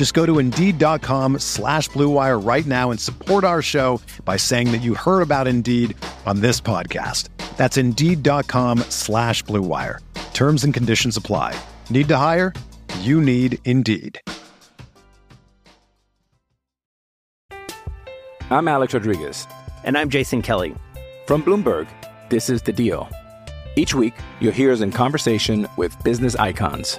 Just go to Indeed.com slash BlueWire right now and support our show by saying that you heard about Indeed on this podcast. That's Indeed.com slash BlueWire. Terms and conditions apply. Need to hire? You need Indeed. I'm Alex Rodriguez. And I'm Jason Kelly. From Bloomberg, this is The Deal. Each week, you'll hear us in conversation with business icons.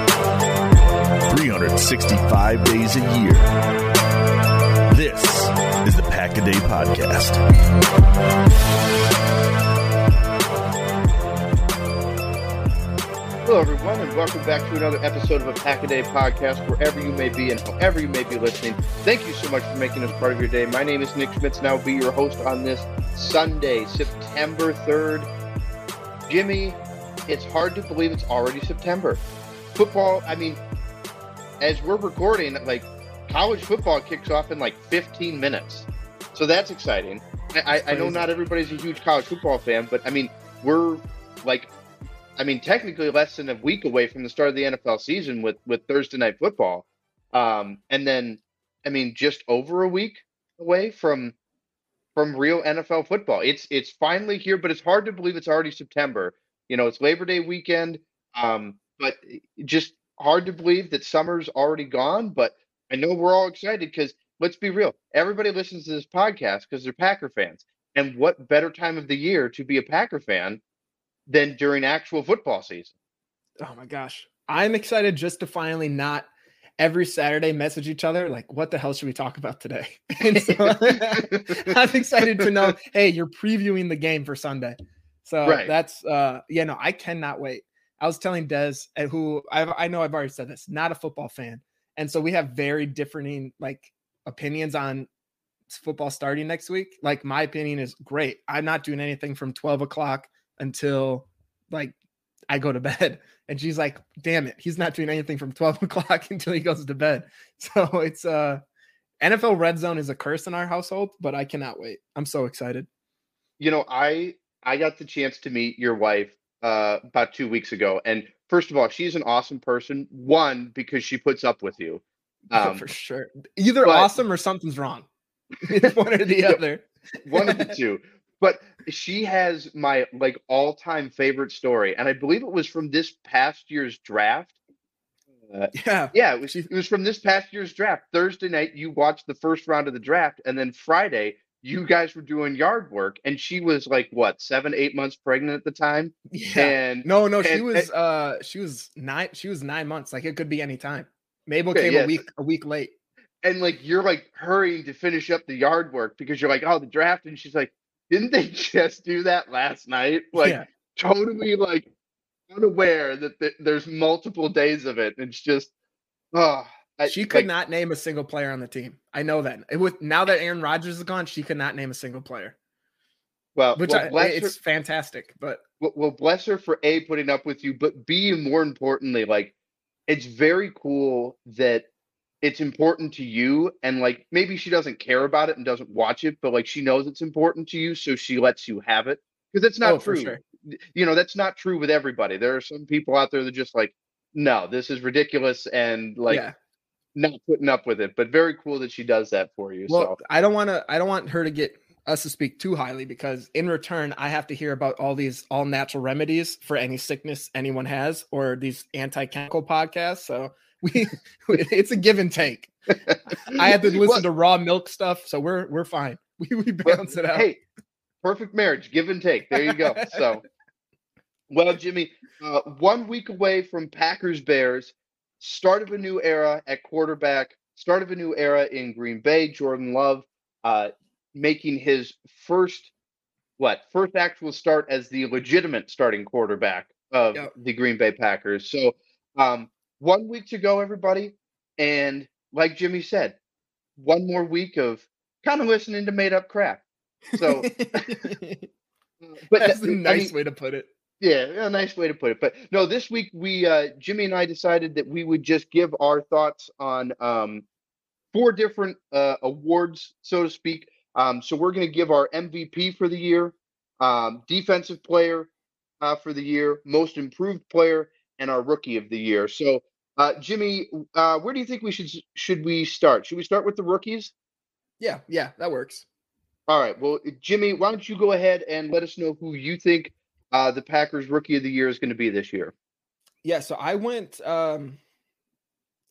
three hundred sixty-five days a year. This is the Pack a Day Podcast. Hello, everyone, and welcome back to another episode of a Pack a Day podcast, wherever you may be and however you may be listening. Thank you so much for making us part of your day. My name is Nick Schmitz, and I will be your host on this Sunday, September 3rd. Jimmy, it's hard to believe it's already September. Football, I mean, as we're recording, like college football kicks off in like 15 minutes. So that's exciting. I, I, I know not everybody's a huge college football fan, but I mean, we're like I mean, technically less than a week away from the start of the NFL season with with Thursday night football, um, and then I mean, just over a week away from from real NFL football. It's it's finally here, but it's hard to believe it's already September. You know, it's Labor Day weekend, um, but just hard to believe that summer's already gone. But I know we're all excited because let's be real, everybody listens to this podcast because they're Packer fans, and what better time of the year to be a Packer fan? than during actual football season. Oh my gosh. I'm excited just to finally not every Saturday message each other like, what the hell should we talk about today? And so I'm excited to know, hey, you're previewing the game for Sunday. So Right. that's uh yeah, no, I cannot wait. I was telling Des, uh, who I've, I know I've already said this, not a football fan, and so we have very differing like opinions on football starting next week. Like my opinion is great. I'm not doing anything from 12 o'clock until like I go to bed. And she's like, damn it, he's not doing anything from 12 o'clock until he goes to bed. So it's uh NFL red zone is a curse in our household, but I cannot wait. I'm so excited. You know, I I got the chance to meet your wife uh, about two weeks ago, and first of all, she's an awesome person. One because she puts up with you. Um, for sure. Either but- awesome or something's wrong. It's one or the Yeah. other. one of the two. But she has my like all-time favorite story, and I believe it was from this past year's draft. Uh, Yeah. yeah, it was. It was from this past year's draft. Thursday night, you watched the first round of the draft, and then Friday, you guys were doing yard work, and she was like what seven, eight months pregnant at the time, Yeah. and No, no, she was and- uh she was nine she was nine months. Like it could be any time. Mabel Okay, came yes. a week a week late. and like you're like hurrying to finish up the yard work because you're like, oh, the draft, and she's like, didn't they just do that last night? Like yeah. totally like unaware that th- there's multiple days of it. It's just, oh, She could like, not name a single player on the team. I know that. It was now that Aaron Rodgers is gone, she could not name a single player. Well, Which well, I, it's her, fantastic. But well, bless her for a putting up with you, but b more importantly, like it's very cool that it's important to you, and like maybe she doesn't care about it and doesn't watch it, but like she knows it's important to you, so she lets you have it because it's not oh, true. sure. you know that's not true with everybody. There are some people out there that just like, no, this is ridiculous, and like yeah. Not putting up with it. But very cool that she does that for you. Well, so I don't want to. I don't want her to get us to speak too highly because in return, I have to hear about all these all natural remedies for any sickness anyone has, or these anti-chemical podcasts. So we, it's a give and take. I had to listen Well- to raw milk stuff, so we're we're fine. We we balance it out. Hey, perfect marriage, give and take. There you go. So, well, Jimmy, uh, one week away from Packers Bears, start of a new era at quarterback, start of a new era in Green Bay. Jordan Love uh, making his first, what, first actual start as the legitimate starting quarterback of Yep. the Green Bay Packers. So, um, one week to go, everybody. And like Jimmy said, one more week of kind of listening to made up crap. So, but that's a nice mean, way to put it. Yeah, a nice way to put it. But no, this week we uh Jimmy and I decided that we would just give our thoughts on um four different uh awards, so to speak. Um so we're going to give our MVP for the year, um defensive player uh for the year, most improved player and our rookie of the year. So uh Jimmy, uh where do you think we should should we start? Should we start with the rookies? Yeah, yeah, that works. All right. Well, Jimmy, why don't you go ahead and let us know who you think uh, the Packers Rookie of the Year is going to be this year? Yeah, so I went. um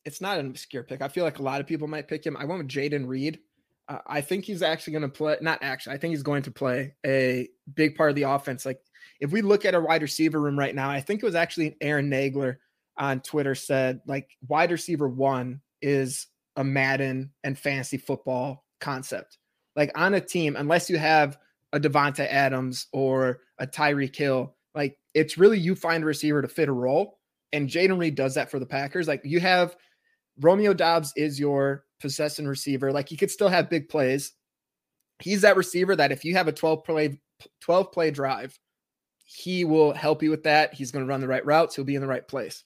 It's not an obscure pick. I feel like a lot of people might pick him. I went with Jayden Reed. Uh, I think he's actually going to play. Not actually. I think he's going to play a big part of the offense. Like if we look at a wide receiver room right now, I think it was actually Aaron Nagler on Twitter said like wide receiver one is a Madden and fantasy football concept. Like on a team, unless you have a Davante Adams or a Tyreek Hill, like it's really you find a receiver to fit a role. And Jayden Reed does that for the Packers. Like you have Romeo Doubs is your possessing receiver. Like you could still have big plays. He's that receiver that if you have a 12 play 12 play drive, he will help you with that. He's going to run the right routes. He'll be in the right place.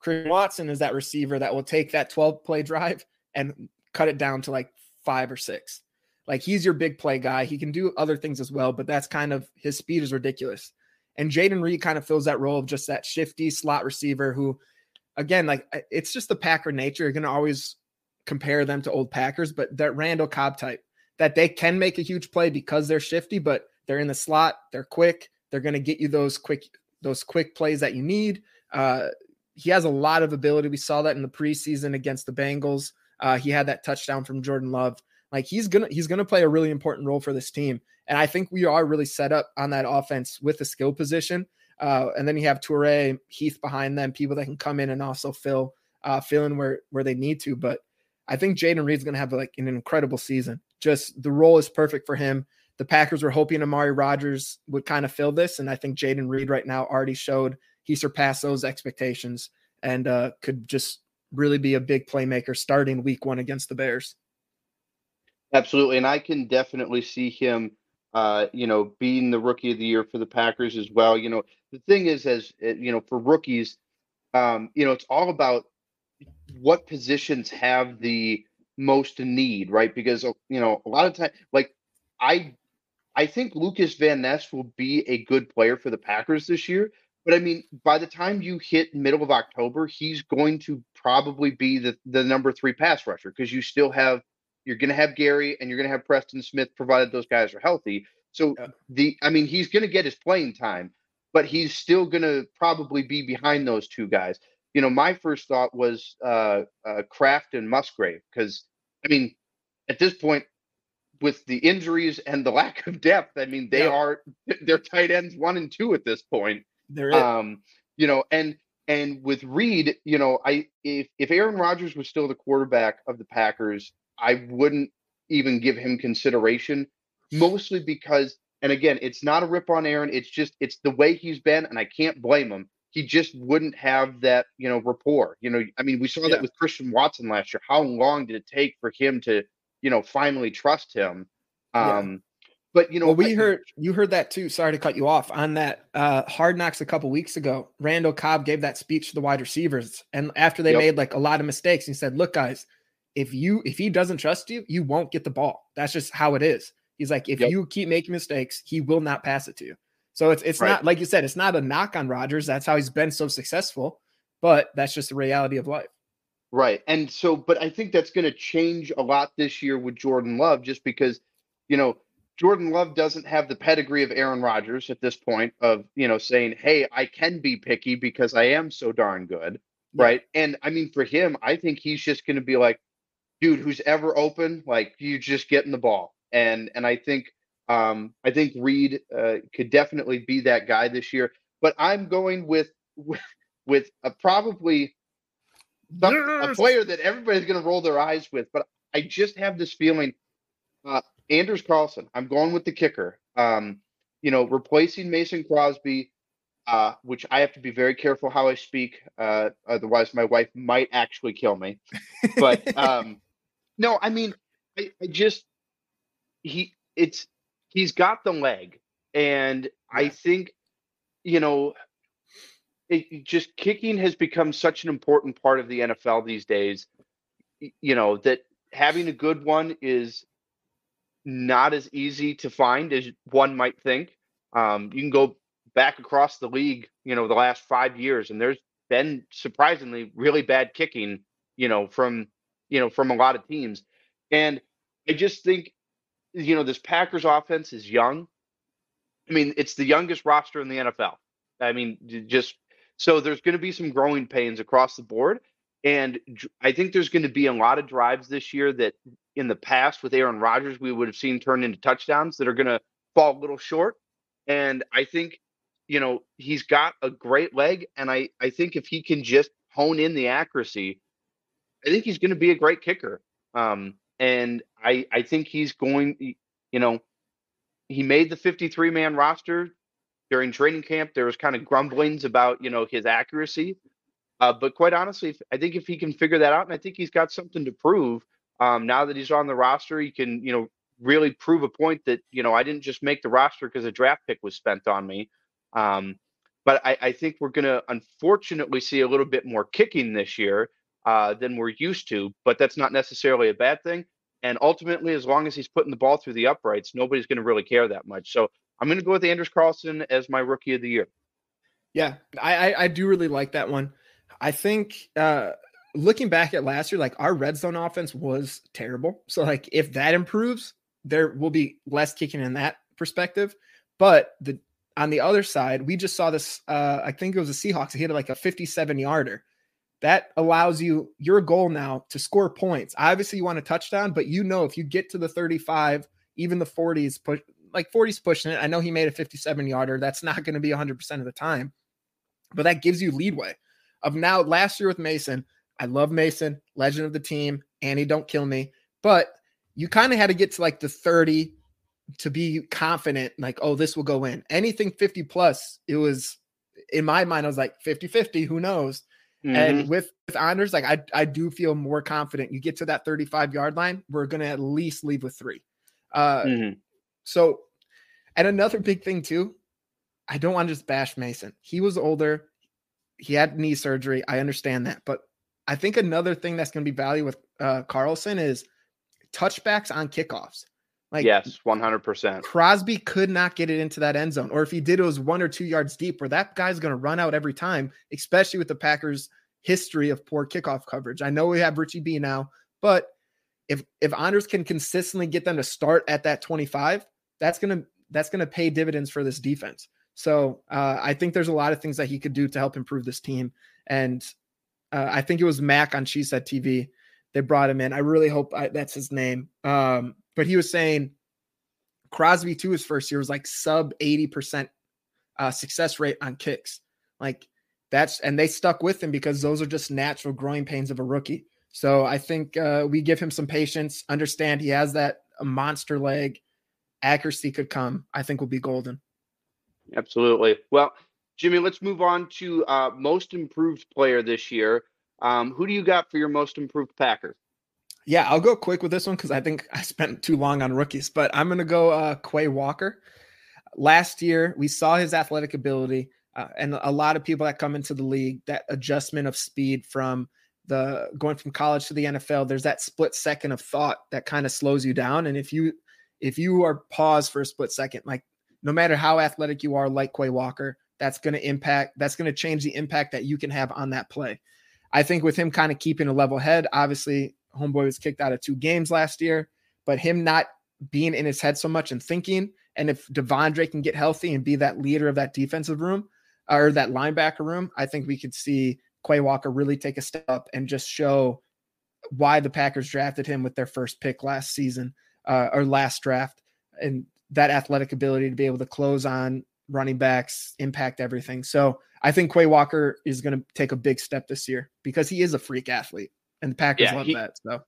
Chris Watson is that receiver that will take that 12 play drive and cut it down to like five or six. Like he's your big play guy. He can do other things as well, but that's kind of his speed is ridiculous. And Jayden Reed kind of fills that role of just that shifty slot receiver who, again, like it's just the Packer nature. You're going to always compare them to old Packers, but that Randall Cobb type that they can make a huge play because they're shifty, but they're in the slot, they're quick, they're going to get you those quick those quick plays that you need. Uh, he has a lot of ability. We saw that in the preseason against the Bengals. Uh, he had that touchdown from Jordan Love. Like he's gonna he's gonna play a really important role for this team, and I think we are really set up on that offense with the skill position. Uh, and then you have Toure, Heath behind them, people that can come in and also fill uh, fill in where where they need to. But I think Jayden Reed's gonna have like an incredible season. Just the role is perfect for him. The Packers were hoping Amari Rodgers would kind of fill this, and I think Jayden Reed right now already showed he surpassed those expectations and uh, could just really be a big playmaker starting week one against the Bears. Absolutely, and I can definitely see him, uh, you know, being the rookie of the year for the Packers as well. You know, the thing is, as uh, you know, for rookies, um, you know, it's all about what positions have the most need, right? Because you know, a lot of time, like I, I think Lukas Van Ness will be a good player for the Packers this year. But I mean, by the time you hit middle of October, he's going to probably be the the number three pass rusher because you still have you're going to have Gary and you're going to have Preston Smith, provided those guys are healthy. So Yeah. the, I mean, he's going to get his playing time, but he's still going to probably be behind those two guys. You know, my first thought was uh, uh, Kraft and Musgrave because, I mean, at this point, with the injuries and the lack of depth, I mean, they Yeah. are they're tight ends one and two at this point. There is. Um, you know, and and with Reed, you know, I if if Aaron Rodgers was still the quarterback of the Packers, I wouldn't even give him consideration, mostly because, and again, it's not a rip on Aaron. It's just it's the way he's been, and I can't blame him. He just wouldn't have that, you know, rapport. You know, I mean, we saw Yeah. that with Christian Watson last year. How long did it take for him to, you know, finally trust him? Yeah. Um, but you know, well, we I- heard you heard that too. Sorry to cut you off on that. Uh, Hard Knocks a couple weeks ago. Randall Cobb gave that speech to the wide receivers, and after they Yep. made like a lot of mistakes, he said, "Look, guys, if you if he doesn't trust you, you won't get the ball. That's just how it is." He's like, if Yep. you keep making mistakes, he will not pass it to you. So it's it's Right. not like you said, it's not a knock on Rodgers. That's how he's been so successful, but that's just the reality of life. Right. And so, but I think that's going to change a lot this year with Jordan Love, just because, you know, Jordan Love doesn't have the pedigree of Aaron Rodgers at this point of, you know, saying, hey, I can be picky because I am so darn good. Yeah. Right. And I mean, for him, I think he's just going to be like, dude, who's ever open, like you just getting the ball. And, and I think, um, I think Reed uh, could definitely be that guy this year. But I'm going with, with, with a probably some, a player that everybody's going to roll their eyes with. But I just have this feeling, uh, Anders Carlson. I'm going with the kicker. Um, you know, replacing Mason Crosby, uh, which I have to be very careful how I speak. Uh, otherwise, my wife might actually kill me. But um, no, I mean, I, I just he it's he's got the leg, and I think you know it, it just kicking has become such an important part of the NFL these days. You know that having a good one is not as easy to find as one might think. Um, you can go back across the league, you know, the last five years, and there's been surprisingly really bad kicking, you know, from you know from a lot of teams. And I just think, you know, this Packers offense is young. I mean, it's the youngest roster in the NFL. I mean, just so there's going to be some growing pains across the board. And I think there's going to be a lot of drives this year that in the past with Aaron Rodgers, we would have seen turned into touchdowns that are going to fall a little short. And I think, you know, he's got a great leg. And I, I think if he can just hone in the accuracy, I think he's going to be a great kicker. Um, and I, I think he's going, you know, he made the 53 man roster during training camp. There was kind of grumblings about, you know, his accuracy. Uh, but quite honestly, I think if he can figure that out, and I think he's got something to prove um, now that he's on the roster, he can, you know, really prove a point that, you know, I didn't just make the roster because a draft pick was spent on me. Um, but I, I think we're going to unfortunately see a little bit more kicking this year uh, than we're used to, but that's not necessarily a bad thing. And ultimately, as long as he's putting the ball through the uprights, nobody's going to really care that much. So I'm going to go with Anders Carlson as my rookie of the year. Yeah, I, I I do really like that one. I think uh looking back at last year, like our red zone offense was terrible. So like if that improves, there will be less kicking in that perspective. But the on the other side, we just saw this. Uh, I think it was the Seahawks. He hit like a 57 yarder. That allows you your goal now to score points. Obviously, you want a touchdown, but you know if you get to the 35, even the 40s push like 40s pushing it. I know he made a 57 yarder. That's not going to be 100% of the time, but that gives you leadway. Of now, last year with Mason, I love Mason, legend of the team, Annie, don't kill me. But you kind of had to get to like the 30 to be confident, like, oh, this will go in. Anything 50 plus, it was in my mind, I was like 50 50, who knows? Mhm. And with, with Anders, like I, I do feel more confident. You get to that 35 yard line, we're going to at least leave with three. Uh, Mhm. so, and another big thing too, I don't want to just bash Mason. He was older. He had knee surgery. I understand that. But I think another thing that's going to be value with uh, Carlson is touchbacks on kickoffs. Like yes, 100%. Crosby could not get it into that end zone, or if he did, it was one or two yards deep, where that guy's going to run out every time, especially with the Packers' history of poor kickoff coverage. I know we have Richie B now, but if if Anders can consistently get them to start at that 25, that's gonna that's gonna pay dividends for this defense. So uh, I think there's a lot of things that he could do to help improve this team. And uh, I think it was Mac on She Said TV. They brought him in. I really hope I, that's his name. Um, but he was saying Crosby too his first year was like sub 80% uh, success rate on kicks. Like that's and they stuck with him because those are just natural growing pains of a rookie. So I think uh, we give him some patience, understand he has that monster leg, accuracy could come. I think will be golden. Absolutely. Well, Jimmy, let's move on to uh, most improved player this year. Um, who do you got for your most improved Packer? Yeah, I'll go quick with this one because I think I spent too long on rookies, but I'm going to go uh, Quay Walker. Last year, we saw his athletic ability, uh, and a lot of people that come into the league, that adjustment of speed from the going from college to the NFL, there's that split second of thought that kind of slows you down. And if you if you are paused for a split second, like no matter how athletic you are, like Quay Walker, that's going to impact, that's going to change the impact that you can have on that play. I think with him kind of keeping a level head, obviously, Homeboy was kicked out of two games last year, but him not being in his head so much and thinking, and if De'Vondre can get healthy and be that leader of that defensive room or that linebacker room, I think we could see Quay Walker really take a step up and just show why the Packers drafted him with their first pick last season uh, or last draft, and that athletic ability to be able to close on running backs, impact everything. So I think Quay Walker is going to take a big step this year because he is a freak athlete, and the Packers yeah, love he, that. So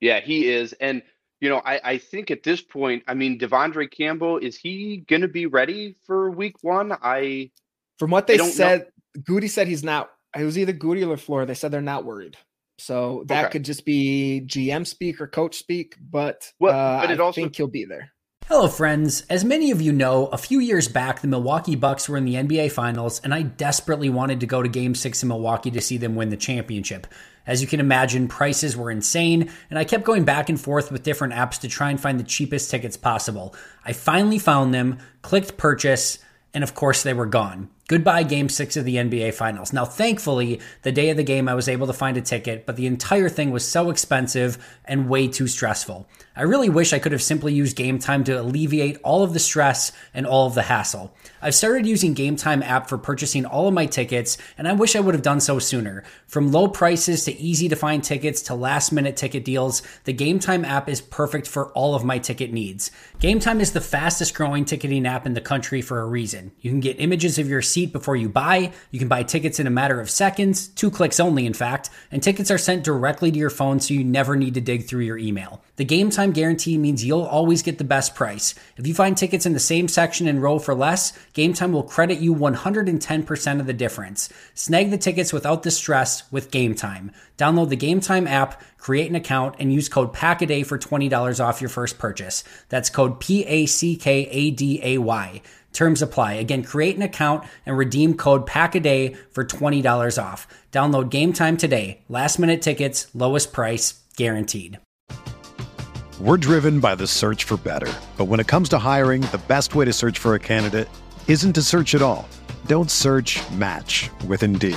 yeah, he is, and you know, I, I think at this point, I mean, De'Vondre Campbell is he going to be ready for Week One? I from what they said, know. Gutey said he's not. It was either Gutey or Floor. They said they're not worried. So that okay. could just be GM speak or coach speak, but, well, uh, but it I also, think he'll be there. Hello, friends. As many of you know, a few years back, the Milwaukee Bucks were in the NBA Finals, and I desperately wanted to go to Game 6 in Milwaukee to see them win the championship. As you can imagine, prices were insane, and I kept going back and forth with different apps to try and find the cheapest tickets possible. I finally found them, clicked purchase, and of course, they were gone. Goodbye, game six of the NBA Finals. Now, thankfully, the day of the game, I was able to find a ticket, but the entire thing was so expensive and way too stressful. I really wish I could have simply used Game Time to alleviate all of the stress and all of the hassle. I've started using Game Time app for purchasing all of my tickets, and I wish I would have done so sooner. From low prices to easy to find tickets to last minute ticket deals, the Game Time app is perfect for all of my ticket needs. Game Time is the fastest growing ticketing app in the country for a reason. You can get images of your seat before you buy, you can buy tickets in a matter of seconds, two clicks only, in fact, and tickets are sent directly to your phone so you never need to dig through your email. The Game Time guarantee means you'll always get the best price. If you find tickets in the same section and row for less, Game Time will credit you 110% of the difference. Snag the tickets without the stress with Game Time. Download the Game Time app, create an account, and use code PACKADAY for $20 off your first purchase. That's code P A C K A D A Y. Terms apply. Again, create an account and redeem code PACKADAY for $20 off. Download Game Time today. Last minute tickets, lowest price, guaranteed. We're driven by the search for better. But when it comes to hiring, the best way to search for a candidate isn't to search at all. Don't search match with Indeed.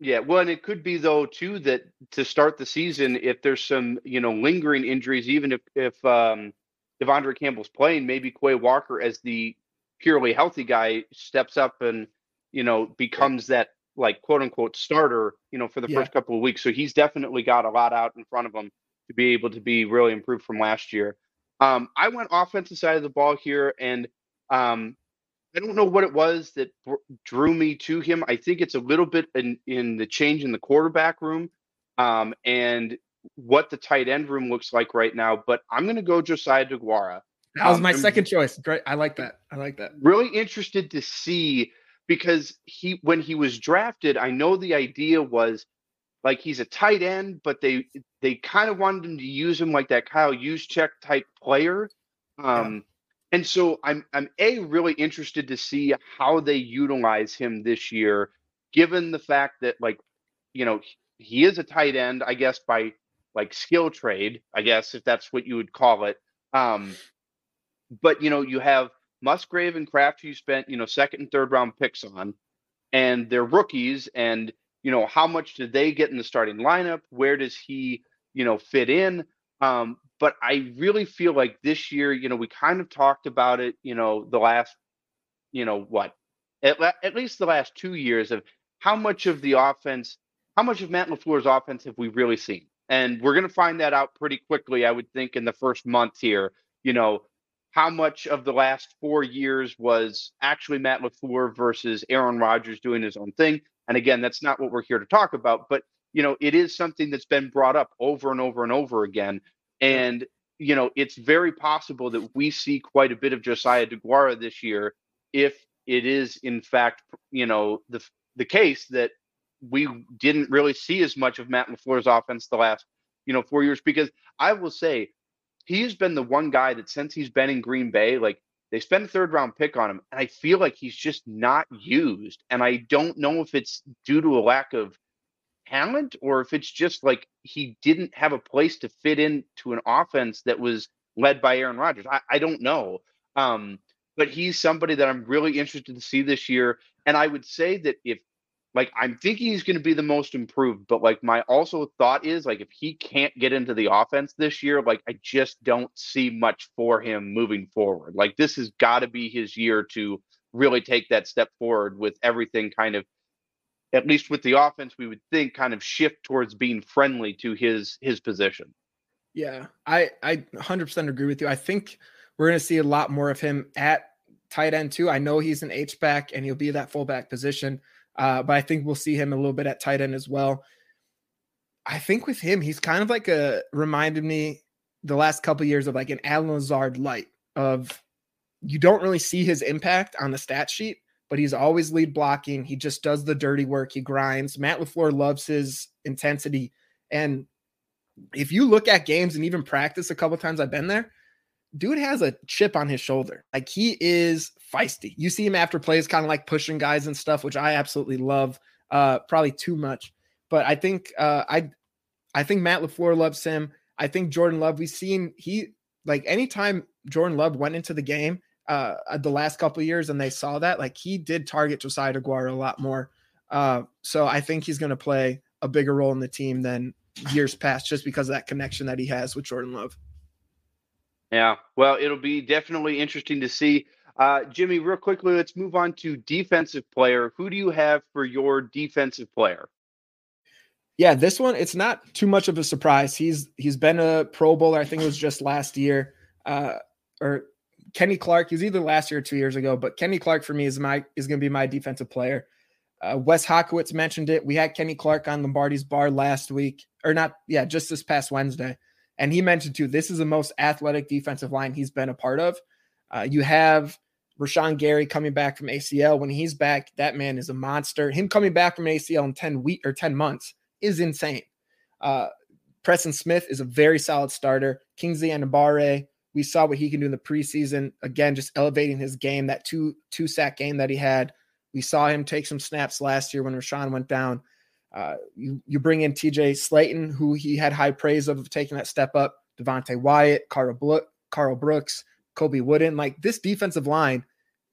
Yeah, well, and it could be though too that to start the season, if there's some you know lingering injuries, even if if um, De'Vondre Campbell's playing, maybe Quay Walker as the purely healthy guy steps up and you know, becomes that like quote unquote starter, you know, for the yeah. first couple of weeks. So he's definitely got a lot out in front of him to be able to be really improved from last year. Um, I went offensive side of the ball here, and um, I don't know what it was that drew me to him. I think it's a little bit in, in the change in the quarterback room um, and what the tight end room looks like right now. But I'm going to go Josiah DeGuara. That was my um, second choice. Great. I like that. I like that. Really interested to see because he when he was drafted, I know the idea was like he's a tight end, but they they kind of wanted him to use him like that Kyle Juszczyk type player. Um, And so I'm I'm a really interested to see how they utilize him this year, given the fact that like, you know, he is a tight end, I guess by like skill trade, I guess if that's what you would call it. Um, but you know, you have Musgrave and Kraft, who you spent you know second and third round picks on, and they're rookies, and you know how much do they get in the starting lineup? Where does he you know fit in? Um, but I really feel like this year, you know, we kind of talked about it, you know, the last, you know, what, at, at least the last two years of how much of the offense, how much of Matt LaFleur's offense have we really seen? And we're going to find that out pretty quickly, I would think, in the first month here. You know, how much of the last four years was actually Matt LaFleur versus Aaron Rodgers doing his own thing? And again, that's not what we're here to talk about, but you know, it is something that's been brought up over and over and over again. And, you know, it's very possible that we see quite a bit of Josiah DeGuara this year if it is in fact, you know, the the case that we didn't really see as much of Matt LaFleur's offense the last, you know, four years. Because I will say he's been the one guy that since he's been in Green Bay, like they spent a third round pick on him, and I feel like he's just not used. And I don't know if it's due to a lack of talent or if it's just like he didn't have a place to fit into an offense that was led by Aaron Rodgers. I, I don't know. Um, but he's somebody that I'm really interested to see this year. And I would say that if like I'm thinking he's going to be the most improved, but like my also thought is like if he can't get into the offense this year, like I just don't see much for him moving forward. Like this has got to be his year to really take that step forward with everything kind of at least with the offense, we would think kind of shift towards being friendly to his his position. Yeah, I I 100% agree with you. I think we're going to see a lot more of him at tight end too. I know he's an H back and he'll be that fullback position, uh, but I think we'll see him a little bit at tight end as well. I think with him, he's kind of like a reminded me the last couple of years of like an Allen Lazard light of you don't really see his impact on the stat sheet, but he's always lead blocking. He just does the dirty work. He grinds. Matt LaFleur loves his intensity. And if you look at games and even practice a couple times I've been there, dude has a chip on his shoulder. Like he is feisty. You see him after plays kind of like pushing guys and stuff, which I absolutely love. Uh probably too much. But I think uh I I think Matt LaFleur loves him. I think Jordan Love, we've seen he like anytime Jordan Love went into the game, uh, the last couple years and they saw that, like he did target Josiah DeGuara a lot more. Uh, so I think he's going to play a bigger role in the team than years past just because of that connection that he has with Jordan Love. Yeah, well, it'll be definitely interesting to see. Uh, Jimmy, real quickly, let's move on to defensive player. Who do you have for your defensive player? Yeah, this one it's not too much of a surprise. He's he's been a Pro Bowler. I think it was just last year, uh, or Kenny Clark, he's either last year or two years ago, but Kenny Clark for me is my is going to be my defensive player. Uh, Wes Hodkiewicz mentioned it. We had Kenny Clark on Lombardi's bar last week, or not? Yeah, just this past Wednesday, and he mentioned too. This is the most athletic defensive line he's been a part of. Uh, you have Rashan Gary coming back from ACL. When he's back, that man is a monster. Him coming back from ACL in ten week or ten months is insane. Uh, Preston Smith is a very solid starter. Kingsley Enagbare, we saw what he can do in the preseason. Again, just elevating his game, that two two sack game that he had. We saw him take some snaps last year when Rashan went down. Uh, you you bring in TJ Slaton, who he had high praise of taking that step up. Devonte Wyatt, Carl, Karl Brooks, Colby Wooden. Like this defensive line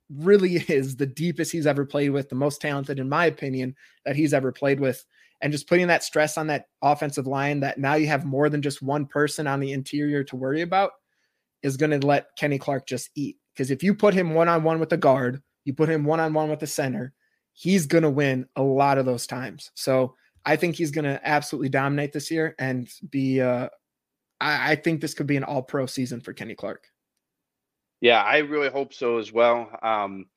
really is the deepest he's ever played with, the most talented, in my opinion, that he's ever played with. And just putting that stress on that offensive line that now you have more than just one person on the interior to worry about is going to let Kenny Clark just eat. Because if you put him one on one with the guard, you put him one on one with the center, he's going to win a lot of those times. So I think he's going to absolutely dominate this year and be. Uh, I, I think this could be an All Pro season for Kenny Clark. Yeah, I really hope so as well. Um,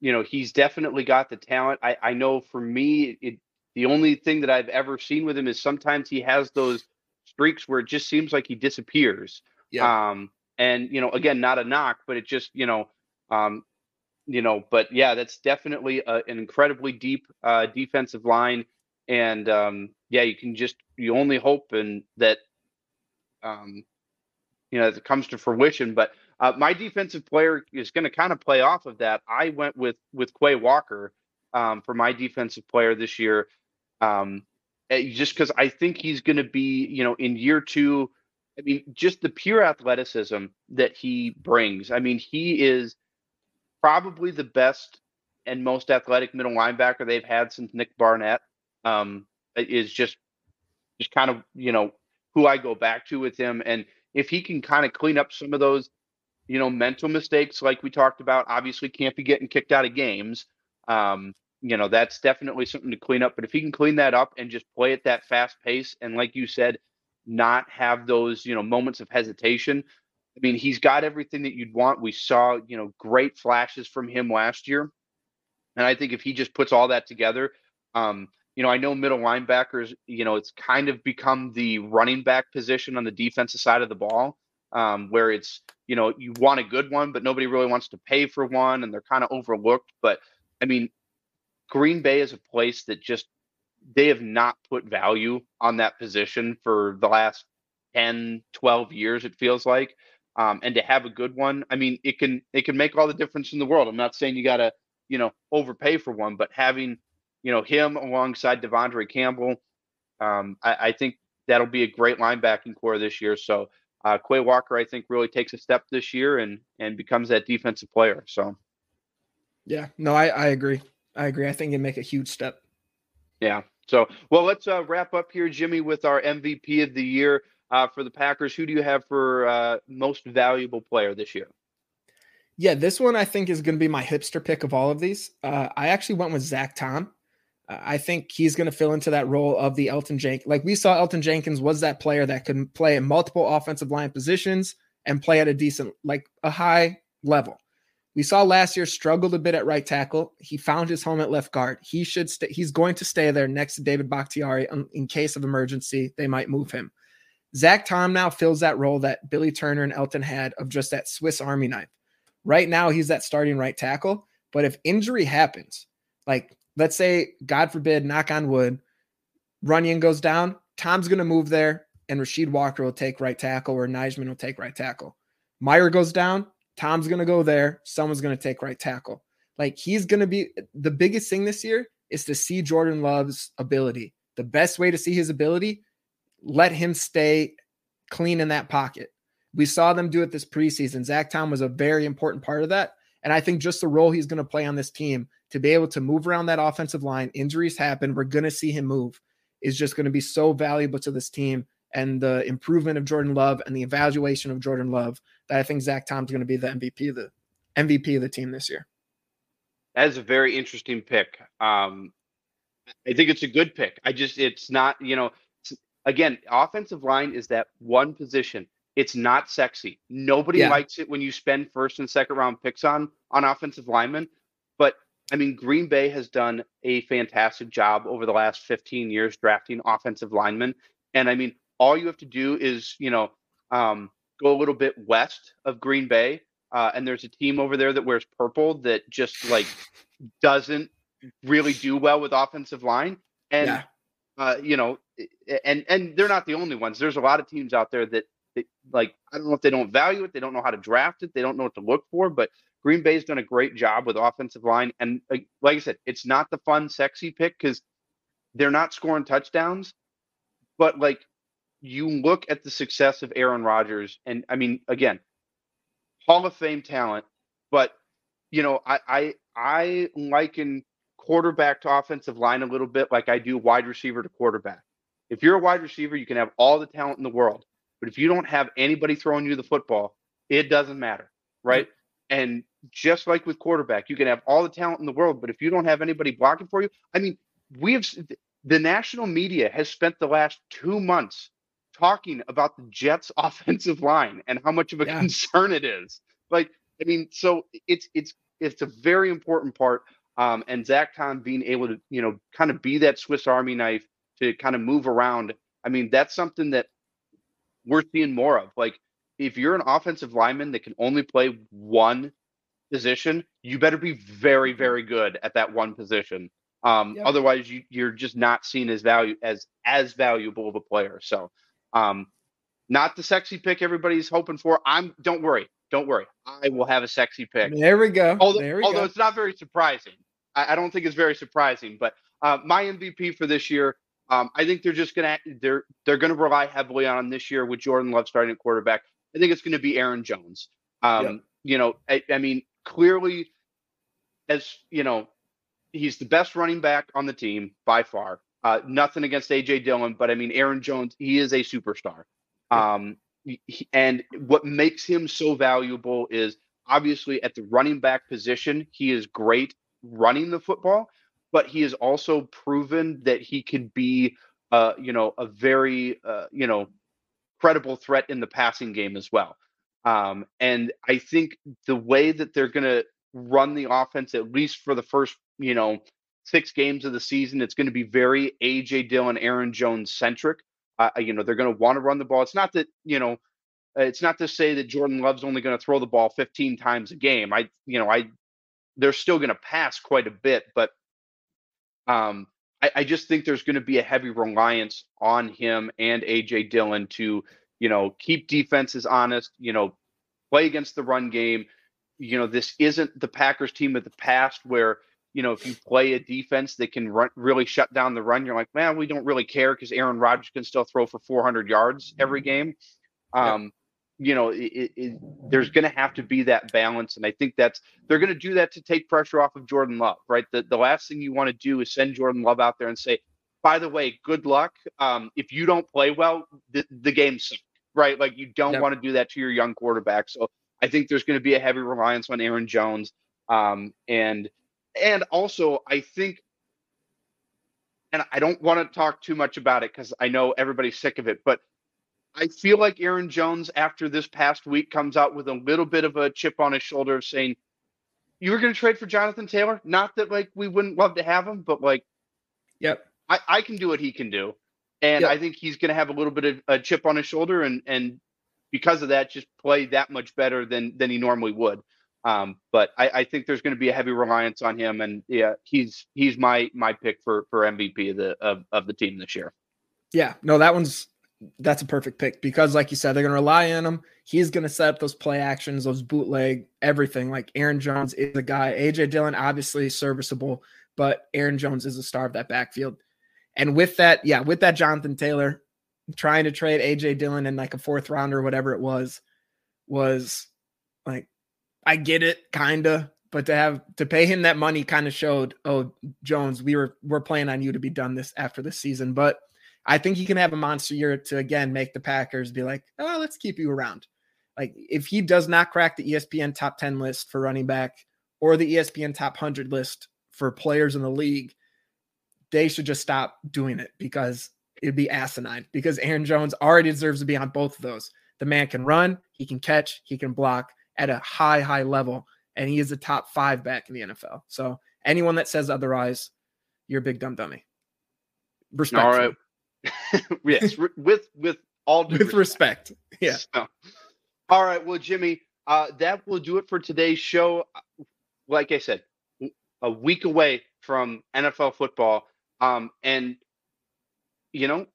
you know, he's definitely got the talent. I, I know for me, it, the only thing that I've ever seen with him is sometimes he has those streaks where it just seems like he disappears. Yeah. Um, and you know, again, not a knock, but it just you know, um, you know, but yeah, that's definitely a, an incredibly deep uh, defensive line, and um, yeah, you can just you only hope and that um, you know it comes to fruition. But uh, my defensive player is going to kind of play off of that. I went with with Quay Walker um, for my defensive player this year, um, eh, just because I think he's going to be, you know, in year two. I mean, just the pure athleticism that he brings. I mean, he is probably the best and most athletic middle linebacker they've had since Nick Barnett. Um, is just just kind of you know who I go back to with him, and if he can kind of clean up some of those you know mental mistakes like we talked about, obviously can't be getting kicked out of games. Um, you know that's definitely something to clean up. But if he can clean that up and just play at that fast pace, and like you said, not have those you know moments of hesitation. I mean, he's got everything that you'd want. We saw, you know, great flashes from him last year. And I think if he just puts all that together, um, you know, I know middle linebackers, you know, it's kind of become the running back position on the defensive side of the ball, um, where it's, you know, you want a good one, but nobody really wants to pay for one and they're kind of overlooked. But I mean, Green Bay is a place that just, they have not put value on that position for the last 10, 12 years, it feels like. Um, and to have a good one, I mean, it can it can make all the difference in the world. I'm not saying you got to you know, overpay for one, but having, you know, him alongside De'Vondre Campbell, um, I, I, think that'll be a great linebacking core this year. So uh, Quay Walker, I think, really takes a step this year and and becomes that defensive player. So, yeah, no, I, I agree. I agree. I think it make a huge step. Yeah. So, well, let's uh, wrap up here, Jimmy, with our MVP of the year uh, for the Packers. Who do you have for uh, most valuable player this year? Yeah, this one I think is going to be my hipster pick of all of these. Uh, I actually went with Zach Tom. Uh, I think he's going to fill into that role of the Elgton Jenkins. Like we saw, Elgton Jenkins was that player that could play in multiple offensive line positions and play at a decent, like a high level. We saw last year struggled a bit at right tackle. He found his home at left guard. He should stay. He's going to stay there next to David Bakhtiari um, in case of emergency. They might move him. Zach Tom now fills that role that Billy Turner and Elgton had of just that Swiss Army knife. Right now, he's that starting right tackle. But if injury happens, like let's say, God forbid, knock on wood, Runyan goes down, Tom's going to move there, and Rasheed Walker will take right tackle, or Nijman will take right tackle. Meyer goes down, Tom's going to go there, someone's going to take right tackle. Like he's going to be the biggest thing this year is to see Jordan Love's ability. The best way to see his ability, let him stay clean in that pocket. We saw them do it this preseason. Zach Tom was a very important part of that. And I think just the role he's going to play on this team to be able to move around that offensive line, injuries happen, we're going to see him move, is just going to be so valuable to this team and the improvement of Jordan Love and the evaluation of Jordan Love that I think Zach Tom's going to be the MVP of the MVP of the team this year. That is a very interesting pick. Um, I think it's a good pick. I just it's not you know again offensive line is that one position it's not sexy. Nobody yeah. likes it when you spend first and second round picks on on offensive linemen. But I mean, Green Bay has done a fantastic job over the last 15 years drafting offensive linemen. And I mean, all you have to do is, you know, um, go a little bit west of Green Bay. Uh, and there's a team over there that wears purple that just like doesn't really do well with offensive line. And, yeah. uh, you know, and, and they're not the only ones. There's a lot of teams out there that they, like I don't know if they don't value it, they don't know how to draft it, they don't know what to look for. But Green Bay's done a great job with offensive line, and like, like I said, it's not the fun, sexy pick because they're not scoring touchdowns. But like you look at the success of Aaron Rodgers, and I mean, again, Hall of Fame talent, but you know, I I I liken quarterback to offensive line a little bit like I do wide receiver to quarterback. If you're a wide receiver, you can have all the talent in the world. But if you don't have anybody throwing you the football, it doesn't matter, right? Mm-hmm. And just like with quarterback, you can have all the talent in the world, but if you don't have anybody blocking for you, I mean, we have the national media has spent the last two months talking about the Jets' offensive line and how much of a yeah. concern it is. Like, I mean, so it's it's it's a very important part. Um, and Zach Tom being able to, you know, kind of be that Swiss Army knife to kind of move around. I mean, that's something that we're seeing more of. Like if you're an offensive lineman that can only play one position, you better be very, very good at that one position. Um, yep. Otherwise, you, you're just not seen as value as as valuable of a player. So, um, not the sexy pick everybody's hoping for. I'm don't worry. Don't worry. I will have a sexy pick. There we go. Although, we although go. it's not very surprising. I, I, don't think it's very surprising. But uh, my MVP for this year, um, I think they're just gonna they're they're gonna rely heavily on this year with Jordan Love starting at quarterback. I think it's gonna be Aaron Jones. Um, yep. You know, I, I mean, clearly, as you know, he's the best running back on the team by far. Uh, nothing against AJ Dillon, but I mean Aaron Jones, he is a superstar. Um, he, and what makes him so valuable is obviously at the running back position, he is great running the football, but he has also proven that he can be, uh, you know, a very, uh, you know, credible threat in the passing game as well. Um, and I think the way that they're going to run the offense, at least for the first, you know, six games of the season, it's going to be very AJ Dillon, Aaron Jones centric. Uh, you know, they're going to want to run the ball. It's not that, you know, it's not to say that Jordan Love's only going to throw the ball 15 times a game. I, you know, I, they're still going to pass quite a bit, but um, I, I just think there's going to be a heavy reliance on him and AJ Dillon to, you know, keep defenses honest, you know, play against the run game. You know, this isn't the Packers team of the past where, you know, if you play a defense that can run, really shut down the run, you're like, man, we don't really care because Aaron Rodgers can still throw for 400 yards every game. Um, You know, it, it, there's going to have to be that balance, and I think that's they're going to do that to take pressure off of Jordan Love, right? The the last thing you want to do is send Jordan Love out there and say, by the way, good luck. Um, if you don't play well, the, the game's right? Like you don't yep. want to do that to your young quarterback. So I think there's going to be a heavy reliance on Aaron Jones, um, and and also I think and I don't want to talk too much about it because I know everybody's sick of it, but I feel like Aaron Jones, after this past week, comes out with a little bit of a chip on his shoulder of saying, You were going to trade for Jonathan Taylor? Not that like we wouldn't love to have him, but like, yep, I, I can do what he can do. And yep. I think he's going to have a little bit of a chip on his shoulder and, and because of that, just play that much better than, than he normally would. Um, but I, I think there's going to be a heavy reliance on him, and yeah, he's he's my my pick for for MVP of the of, of the team this year. Yeah, no, that one's that's a perfect pick because, like you said, they're going to rely on him. He's going to set up those play actions, those bootleg, everything. Like Aaron Jones is a guy. AJ Dillon, obviously serviceable, but Aaron Jones is a star of that backfield. And with that, yeah, with that, Jonathan Taylor trying to trade AJ Dillon in like a fourth round or whatever it was, was I get it, kinda, but to have to pay him that money kind of showed, oh, Jones, we were we're playing on you to be done this after this season, but I think he can have a monster year to again make the Packers be like, oh, let's keep you around. Like if he does not crack the ESPN top 10 list for running back or the ESPN top 100 list for players in the league, they should just stop doing it because it'd be asinine because Aaron Jones already deserves to be on both of those. The man can run, he can catch, he can block at a high, high level, and he is a top five back in the NFL. So anyone that says otherwise, you're a big dumb dummy. Respect. All right. yes, with with all with respect. respect. Yeah. So, all right. Well, Jimmy, uh, that will do it for today's show. Like I said, a week away from NFL football, um, and you know,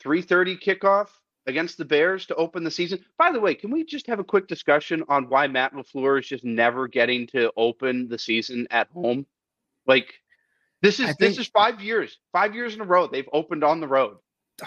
three thirty kickoff against the Bears to open the season. By the way, can we just have a quick discussion on why Matt LaFleur is just never getting to open the season at home? Like this is think, this is five years, five years in a row. They've opened on the road.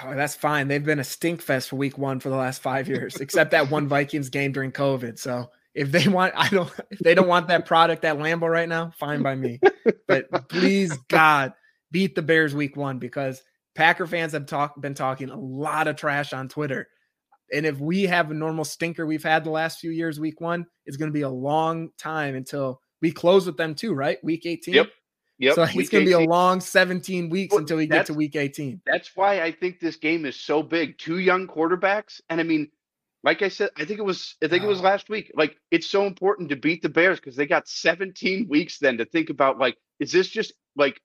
Oh, that's fine. They've been a stink fest for week one for the last five years, except that one Vikings game during COVID. So if they want, I don't, if they don't want that product at Lambeau right now, fine by me. But please, God, beat the Bears week one because Packer fans have talked been talking a lot of trash on Twitter. And if we have a normal stinker we've had the last few years, week one, it's going to be a long time until we close with them too, right? Week 18. Yep. Yep. So it's going to be a long 17 weeks well, until we get to week 18. That's why I think this game is so big. Two young quarterbacks. And I mean, like I said, I think it was I think it was oh. last week. Like it's so important to beat the Bears because they got 17 weeks then to think about like, is this just like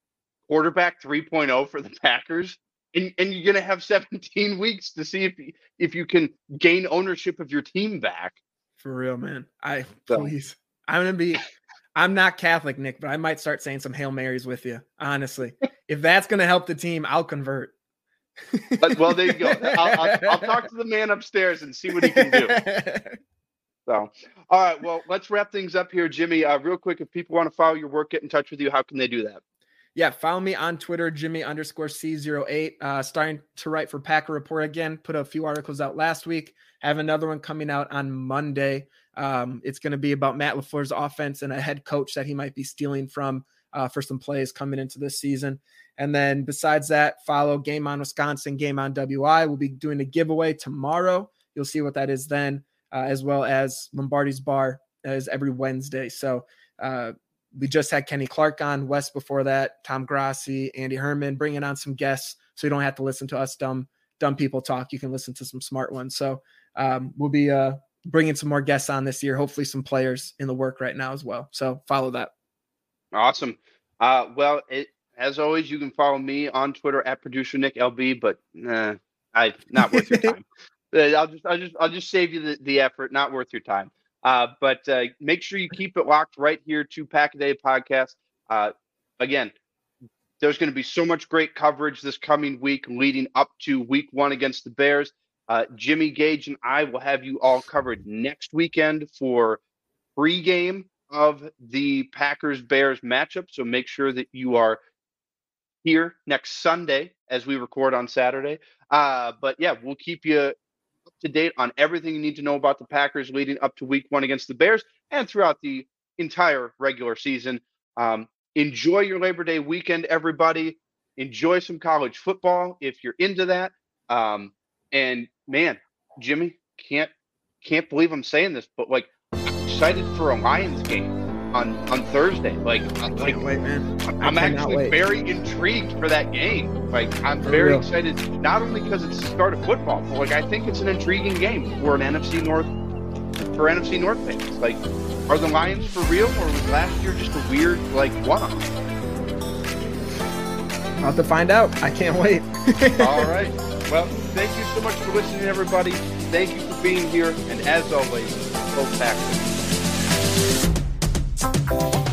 quarterback 3.0 for the Packers? And and you're gonna have 17 weeks to see if if you can gain ownership of your team back. For real, man. I so. please. I'm gonna be I'm not Catholic, Nick, but I might start saying some Hail Marys with you. Honestly, if that's going to help the team, I'll convert. But well, there you go. I'll, I'll, I'll, talk to the man upstairs and see what he can do. So, all right. Well, let's wrap things up here, Jimmy. Uh, real quick, if people want to follow your work, get in touch with you, how can they do that? Yeah, follow me on Twitter, Jimmy underscore C08. Uh, starting to write for Packer Report again. Put a few articles out last week. Have another one coming out on Monday. Um, it's going to be about Matt LaFleur's offense and a head coach that he might be stealing from uh, for some plays coming into this season. And then besides that, follow Game On Wisconsin, Game On WI. We'll be doing a giveaway tomorrow. You'll see what that is then, uh, as well as Lombardi's Bar as every Wednesday. So uh, we just had Kenny Clark on, Wes before that, Tom Grossi, Andy Herman, bringing on some guests, so you don't have to listen to us dumb dumb people talk. You can listen to some smart ones. So um, we'll be uh, bringing some more guests on this year. Hopefully, some players in the work right now as well. So follow that. Awesome. Uh, well, it, as always, you can follow me on Twitter at producer Nick LB, but uh, I not worth your time. Uh, I'll just, I'll just, I'll just save you the, the effort. Not worth your time. Uh, but uh, make sure you keep it locked right here to Pack a Day podcast. Uh, again, there's going to be so much great coverage this coming week leading up to week one against the Bears. Uh, Jimmy Gage and I will have you all covered next weekend for pregame of the Packers Bears matchup. So make sure that you are here next Sunday as we record on Saturday. Uh, but yeah, we'll keep you up to date on everything you need to know about the Packers leading up to week one against the Bears and throughout the entire regular season. Um, enjoy your Labor Day weekend, everybody. Enjoy some college football if you're into that. Um, and man, Jimmy, can't can't believe I'm saying this, but like excited for a Lions game on on Thursday. Like, like wait, man. I'm actually wait. very intrigued for that game. Like, I'm for very real. excited, not only because it's the start of football, but like I think it's an intriguing game for an NFC North for NFC North fans. Like, are the Lions for real, or was last year just a weird like one-off? I'll have to find out. I can't wait. All right. Well, thank you so much for listening, everybody. Thank you for being here, and as always, go Packers. Mm-hmm.